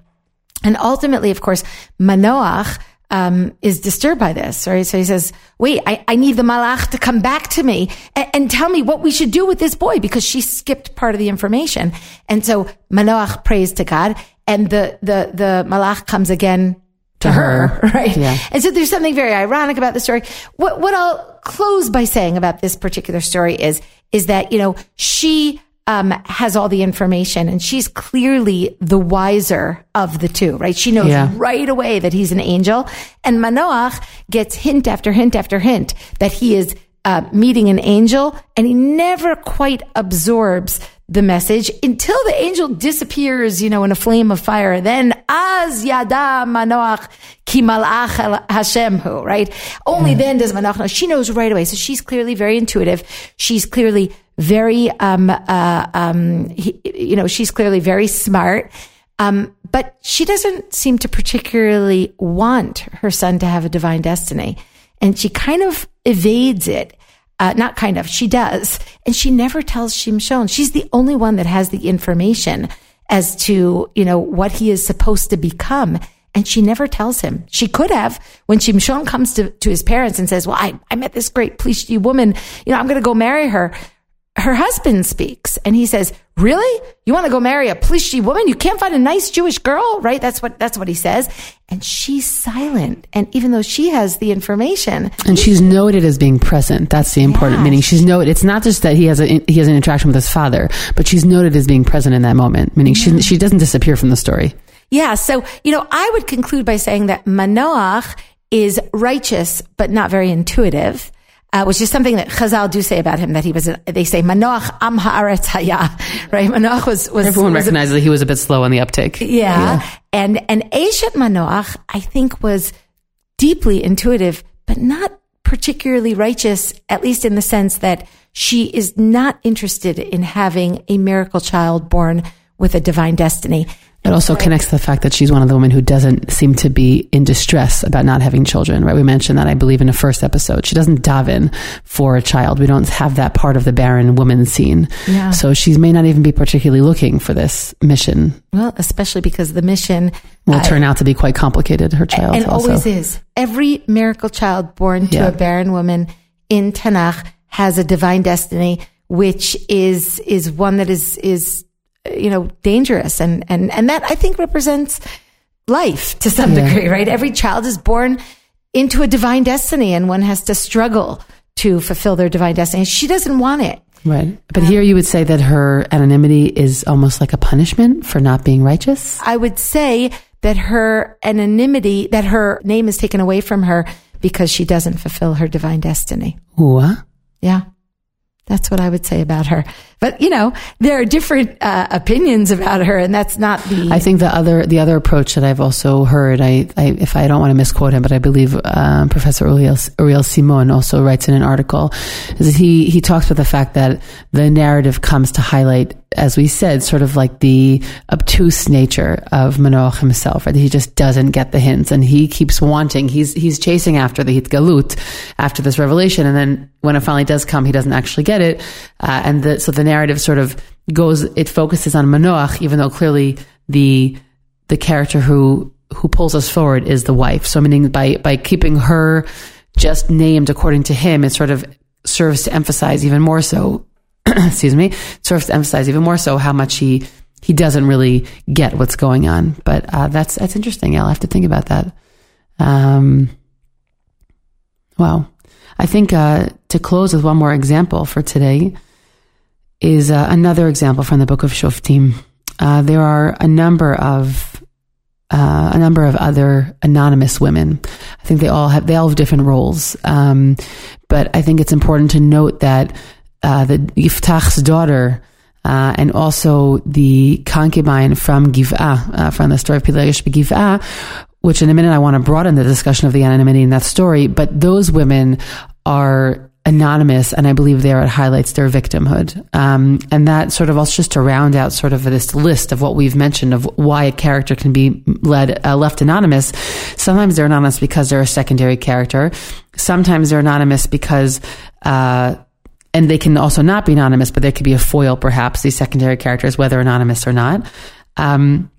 And ultimately, of course, Manoach um, is disturbed by this, right? So he says, wait, I, I need the malach to come back to me and, and, tell me what we should do with this boy because she skipped part of the information. And so Manoach prays to God and the, the, the malach comes again to, to her, her, *laughs* right? Yeah. And so there's something very ironic about the story. What, what I'll close by saying about this particular story is, is that, you know, she um, has all the information and she's clearly the wiser of the two, right? She knows yeah. right away that he's an angel. And Manoach gets hint after hint after hint that he is uh, meeting an angel and he never quite absorbs the message until the angel disappears, you know, in a flame of fire. Then az yada manoach ki malach Hashemhu, right? Only then does Manoach know. She knows right away. So she's clearly very intuitive. She's clearly very, um, uh, um, he, you know, she's clearly very smart. Um, but she doesn't seem to particularly want her son to have a divine destiny. And she kind of evades it. Uh, not kind of, she does. And she never tells Shimshon. She's the only one that has the information as to, you know, what he is supposed to become. And she never tells him. She could have when Shimshon comes to, to his parents and says, well, I, I met this great Plishti woman. You know, I'm going to go marry her her husband speaks and he says, really? You want to go marry a Plishti woman? You can't find a nice Jewish girl, right? That's what, that's what he says. And she's silent. And even though she has the information. And she's noted as being present. That's the important yeah, meaning. She's noted. It's not just that he has a, he has an interaction with his father, but she's noted as being present in that moment, meaning yeah. she, she doesn't disappear from the story. Yeah. So, you know, I would conclude by saying that Manoach is righteous, but not very intuitive uh, which is something that Chazal do say about him that he was. A, they say Manoach Am Haaretz Haya, *laughs* right? Manoach was was everyone was recognizes a, that he was a bit slow on the uptake. Yeah, yeah. and and Eshet Manoach, I think, was deeply intuitive, but not particularly righteous, at least in the sense that she is not interested in having a miracle child born with a divine destiny. It also right. connects to the fact that she's one of the women who doesn't seem to be in distress about not having children, right? We mentioned that, I believe, in the first episode. She doesn't dive in for a child. We don't have that part of the barren woman scene. Yeah. So she may not even be particularly looking for this mission. Well, especially because the mission will uh, turn out to be quite complicated, her child. And also. always is. Every miracle child born to yeah. a barren woman in Tanakh has a divine destiny, which is, is one that is, is you know, dangerous. And, and, and that I think represents life to some yeah. degree, right? Every child is born into a divine destiny and one has to struggle to fulfill their divine destiny. She doesn't want it. Right. But um, here you would say that her anonymity is almost like a punishment for not being righteous? I would say that her anonymity, that her name is taken away from her because she doesn't fulfill her divine destiny. What? Yeah. That's what I would say about her. But you know, there are different uh, opinions about her, and that's not the. I think the other the other approach that I've also heard. I, I if I don't want to misquote him, but I believe um, Professor Uriel, Uriel Simon also writes in an article is he he talks about the fact that the narrative comes to highlight as we said, sort of like the obtuse nature of Manoach himself, right? He just doesn't get the hints and he keeps wanting, he's, he's chasing after the Hitgalut, after this revelation. And then when it finally does come, he doesn't actually get it. Uh, and the, so the narrative sort of goes, it focuses on Manoach, even though clearly the the character who who pulls us forward is the wife. So meaning by by keeping her just named according to him, it sort of serves to emphasize even more so. *clears throat* excuse me, serves to emphasize even more so how much he he doesn't really get what's going on. But uh, that's that's interesting. I'll have to think about that. Um, wow, I think uh, to close with one more example for today is uh, another example from the book of Shoftim. Uh, there are a number of uh, a number of other anonymous women. I think they all have they all have different roles, um, but I think it's important to note that uh, the Yiftach's daughter. Uh, and also the concubine from Giv'ah, uh, from the story of Pilegesh Giv'ah, which in a minute I want to broaden the discussion of the anonymity in that story. But those women are anonymous, and I believe there it highlights their victimhood. Um, and that sort of also just to round out sort of this list of what we've mentioned of why a character can be led uh, left anonymous. Sometimes they're anonymous because they're a secondary character. Sometimes they're anonymous because. Uh, and they can also not be anonymous, but they could be a foil, perhaps, these secondary characters, whether anonymous or not. Um,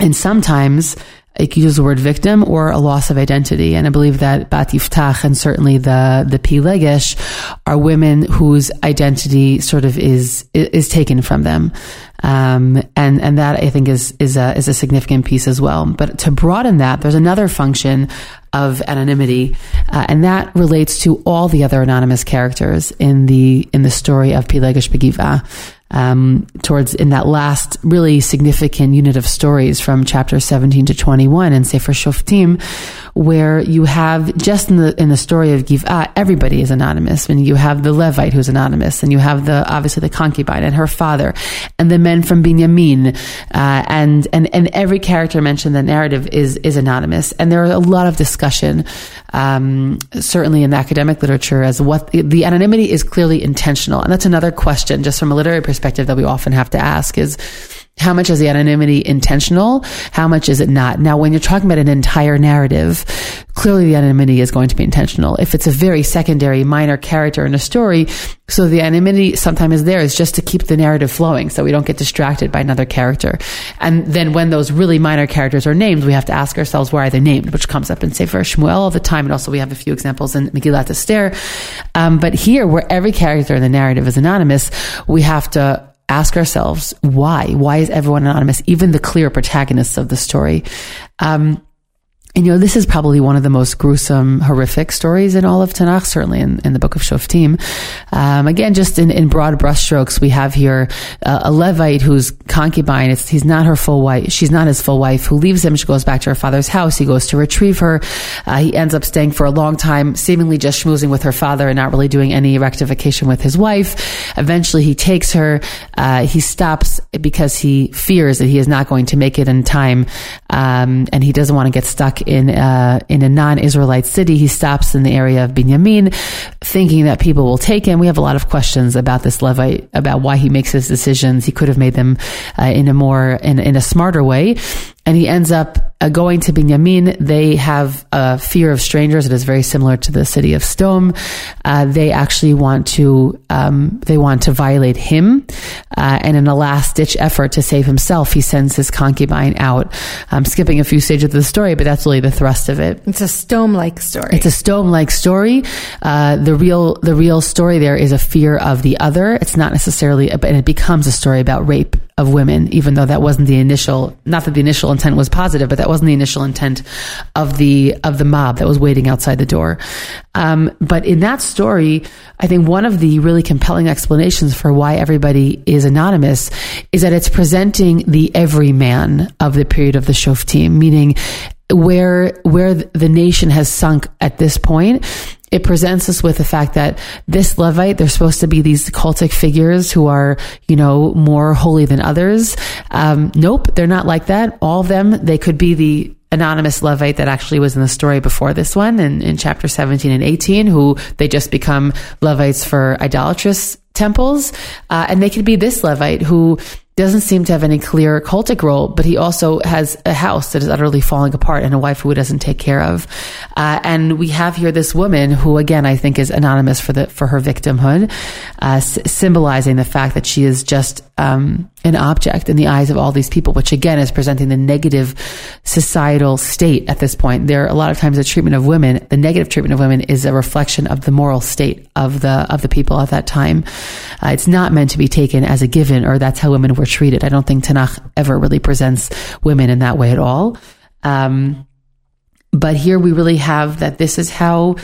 and sometimes it could use the word victim or a loss of identity. And I believe that Bat Yiftach and certainly the, the Pilegesh are women whose identity sort of is, is taken from them. Um, and, and that I think is, is a, is a significant piece as well. But to broaden that, there's another function of anonymity, uh, and that relates to all the other anonymous characters in the, in the story of Pilegesh Begiva um, towards in that last really significant unit of stories from chapter 17 to 21 in Sefer Shoftim, where you have just in the in the story of Giv'ah, everybody is anonymous. And you have the Levite who's anonymous, and you have the obviously the concubine and her father, and the men from Binyamin, uh, and and and every character mentioned in the narrative is is anonymous. And there are a lot of discussion, um, certainly in the academic literature, as what the anonymity is clearly intentional, and that's another question, just from a literary perspective, that we often have to ask is how much is the anonymity intentional? How much is it not? Now, when you're talking about an entire narrative, clearly the anonymity is going to be intentional. If it's a very secondary, minor character in a story, so the anonymity sometimes is there is just to keep the narrative flowing so we don't get distracted by another character. And then when those really minor characters are named, we have to ask ourselves, why are they named? Which comes up in Sefer Shmuel all the time. And also we have a few examples in Megillat Esther. Um, but here, where every character in the narrative is anonymous, we have to ask ourselves why? Why is everyone anonymous? Even the clear protagonists of the story. Um, you know, this is probably one of the most gruesome, horrific stories in all of Tanakh, certainly in, in the book of Shoftim. Um, again, just in, in broad brushstrokes, we have here uh, a Levite whose concubine, it's, he's not her full wife, she's not his full wife, who leaves him. She goes back to her father's house. He goes to retrieve her. Uh, he ends up staying for a long time, seemingly just schmoozing with her father and not really doing any rectification with his wife. Eventually, he takes her. Uh, he stops because he fears that he is not going to make it in time, um, and he doesn't want to get stuck in uh, in a non-Israelite city. He stops in the area of Binyamin, thinking that people will take him. We have a lot of questions about this Levite, about why he makes his decisions. He could have made them uh, in a more in, in a smarter way and he ends up uh, going to Binyamin. They have a fear of strangers. It is very similar to the city of Sdom. Uh, they actually want to um, they want to violate him, uh, and in a last ditch effort to save himself, he sends his concubine out. I'm skipping a few stages of the story, but that's really the thrust of it. It's a Sdom like story. It's a Sdom like story. Uh, the real the real story there is a fear of the other. It's not necessarily, and it becomes a story about rape of women, even though that wasn't the initial, not that the initial intent was positive, but that wasn't the initial intent of the, of the mob that was waiting outside the door. Um, but in that story, I think one of the really compelling explanations for why everybody is anonymous is that it's presenting the everyman of the period of the Shoftim, meaning where where the nation has sunk at this point it presents us with the fact that this Levite, they're supposed to be these cultic figures who are, you know, more holy than others. Um, nope, they're not like that. All of them, they could be the anonymous Levite that actually was in the story before this one in, in chapter 17 and 18, who they just become Levites for idolatrous temples. Uh, and they could be this Levite who doesn't seem to have any clear cultic role, but he also has a house that is utterly falling apart and a wife who he doesn't take care of. Uh, and we have here this woman who, again, I think is anonymous for the for her victimhood, uh, s- symbolizing the fact that she is just um, an object in the eyes of all these people, which again is presenting the negative societal state at this point. There, are a lot of times, the treatment of women, the negative treatment of women, is a reflection of the moral state of the of the people at that time. Uh, it's not meant to be taken as a given, or that's how women were treated. I don't think Tanakh ever really presents women in that way at all. Um, but here we really have that this is how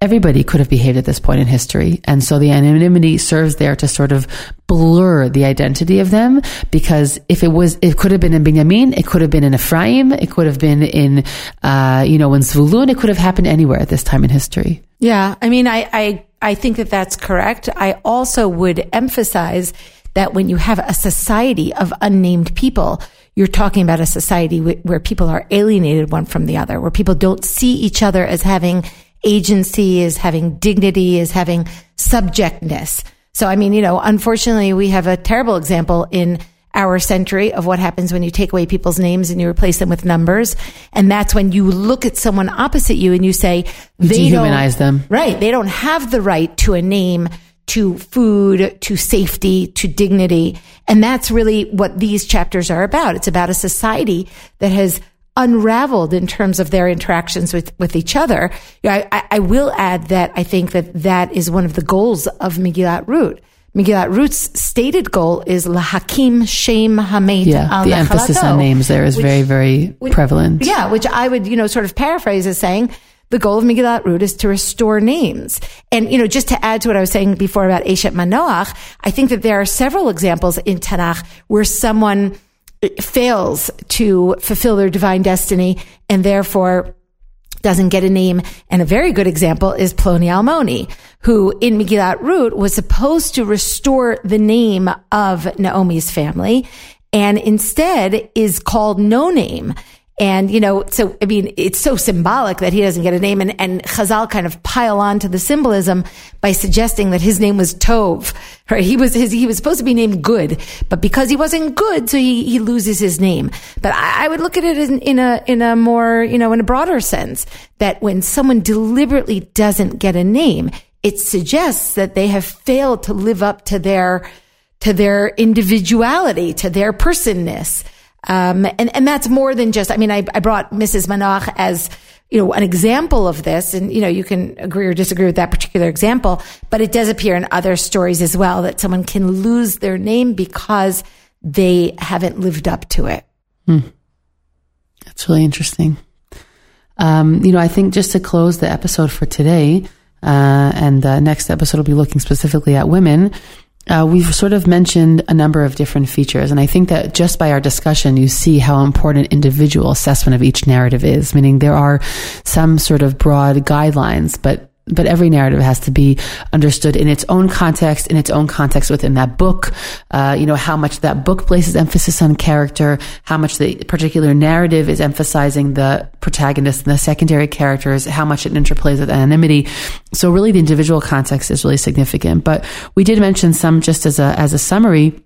everybody could have behaved at this point in history. And so the anonymity serves there to sort of blur the identity of them because if it was, it could have been in Binyamin, it could have been in Ephraim, it could have been in, uh, you know, in Zvulun, it could have happened anywhere at this time in history. Yeah. I mean, I, I, I think that that's correct. I also would emphasize that when you have a society of unnamed people, you're talking about a society where people are alienated one from the other, where people don't see each other as having agency, as having dignity, as having subjectness. So, I mean, you know, unfortunately, we have a terrible example in our century of what happens when you take away people's names and you replace them with numbers. And that's when you look at someone opposite you and you say, they dehumanize them. Right. They don't have the right to a name, to food, to safety, to dignity. And that's really what these chapters are about. It's about a society that has unraveled in terms of their interactions with, with each other. I, I, will add that I think that that is one of the goals of Megillat Rut. Megillat Rut's stated goal is lahakim shem hamet. Yeah, the emphasis on names there is which, very, very which, prevalent. Yeah, which I would, you know, sort of paraphrase as saying, the goal of Megillat Rut is to restore names. And, you know, just to add to what I was saying before about Eshet Manoach, I think that there are several examples in Tanakh where someone eh, fails to fulfill their divine destiny and therefore doesn't get a name. And a very good example is Ploni Almoni, who in Megillat Rut was supposed to restore the name of Naomi's family and instead is called no name. And, you know, so, I mean, it's so symbolic that he doesn't get a name. And, and Chazal kind of pile on to the symbolism by suggesting that his name was Tov, right? He was his, he was supposed to be named good, but because he wasn't good, so he, he loses his name. But I, I would look at it in, in a, in a more, you know, in a broader sense that when someone deliberately doesn't get a name, it suggests that they have failed to live up to their, to their individuality, to their personness. Um, and, and that's more than just, I mean, I, I brought Mrs. Manoach as, you know, an example of this. And, you know, you can agree or disagree with that particular example, but it does appear in other stories as well that someone can lose their name because they haven't lived up to it. Hmm. That's really interesting. Um, you know, I think just to close the episode for today, uh, and the next episode will be looking specifically at women. Uh, we've sort of mentioned a number of different features, and I think that just by our discussion, you see how important individual assessment of each narrative is. Meaning, there are some sort of broad guidelines, but but every narrative has to be understood in its own context, in its own context within that book. Uh, you know, how much that book places emphasis on character, how much the particular narrative is emphasizing the protagonist and the secondary characters, how much it interplays with anonymity. So really the individual context is really significant. But we did mention some just as a, as a summary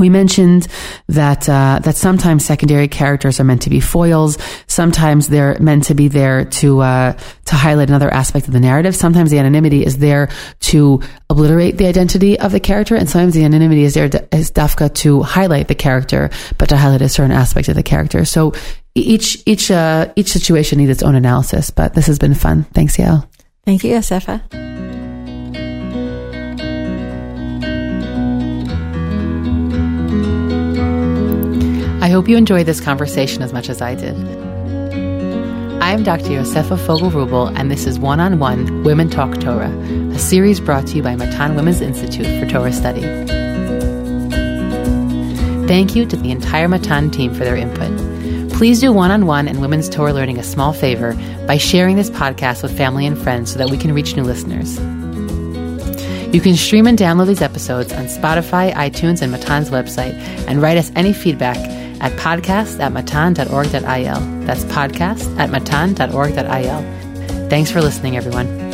we mentioned that uh, that sometimes secondary characters are meant to be foils. Sometimes they're meant to be there to uh, to highlight another aspect of the narrative. Sometimes the anonymity is there to obliterate the identity of the character, and sometimes the anonymity is there to, dafka to highlight the character, but to highlight a certain aspect of the character. So each each uh, each situation needs its own analysis. But this has been fun. Thanks, Yael. Thank you, Yosefa. Hope you enjoyed this conversation as much as I did. I am Dr. Yosefa Fogel Rubel, and this is One on One Women Talk Torah, a series brought to you by Matan Women's Institute for Torah Study. Thank you to the entire Matan team for their input. Please do one on one and women's Torah learning a small favor by sharing this podcast with family and friends so that we can reach new listeners. You can stream and download these episodes on Spotify, iTunes, and Matan's website, and write us any feedback at podcast at matan.org.il. That's podcast at matan.org.il. Thanks for listening, everyone.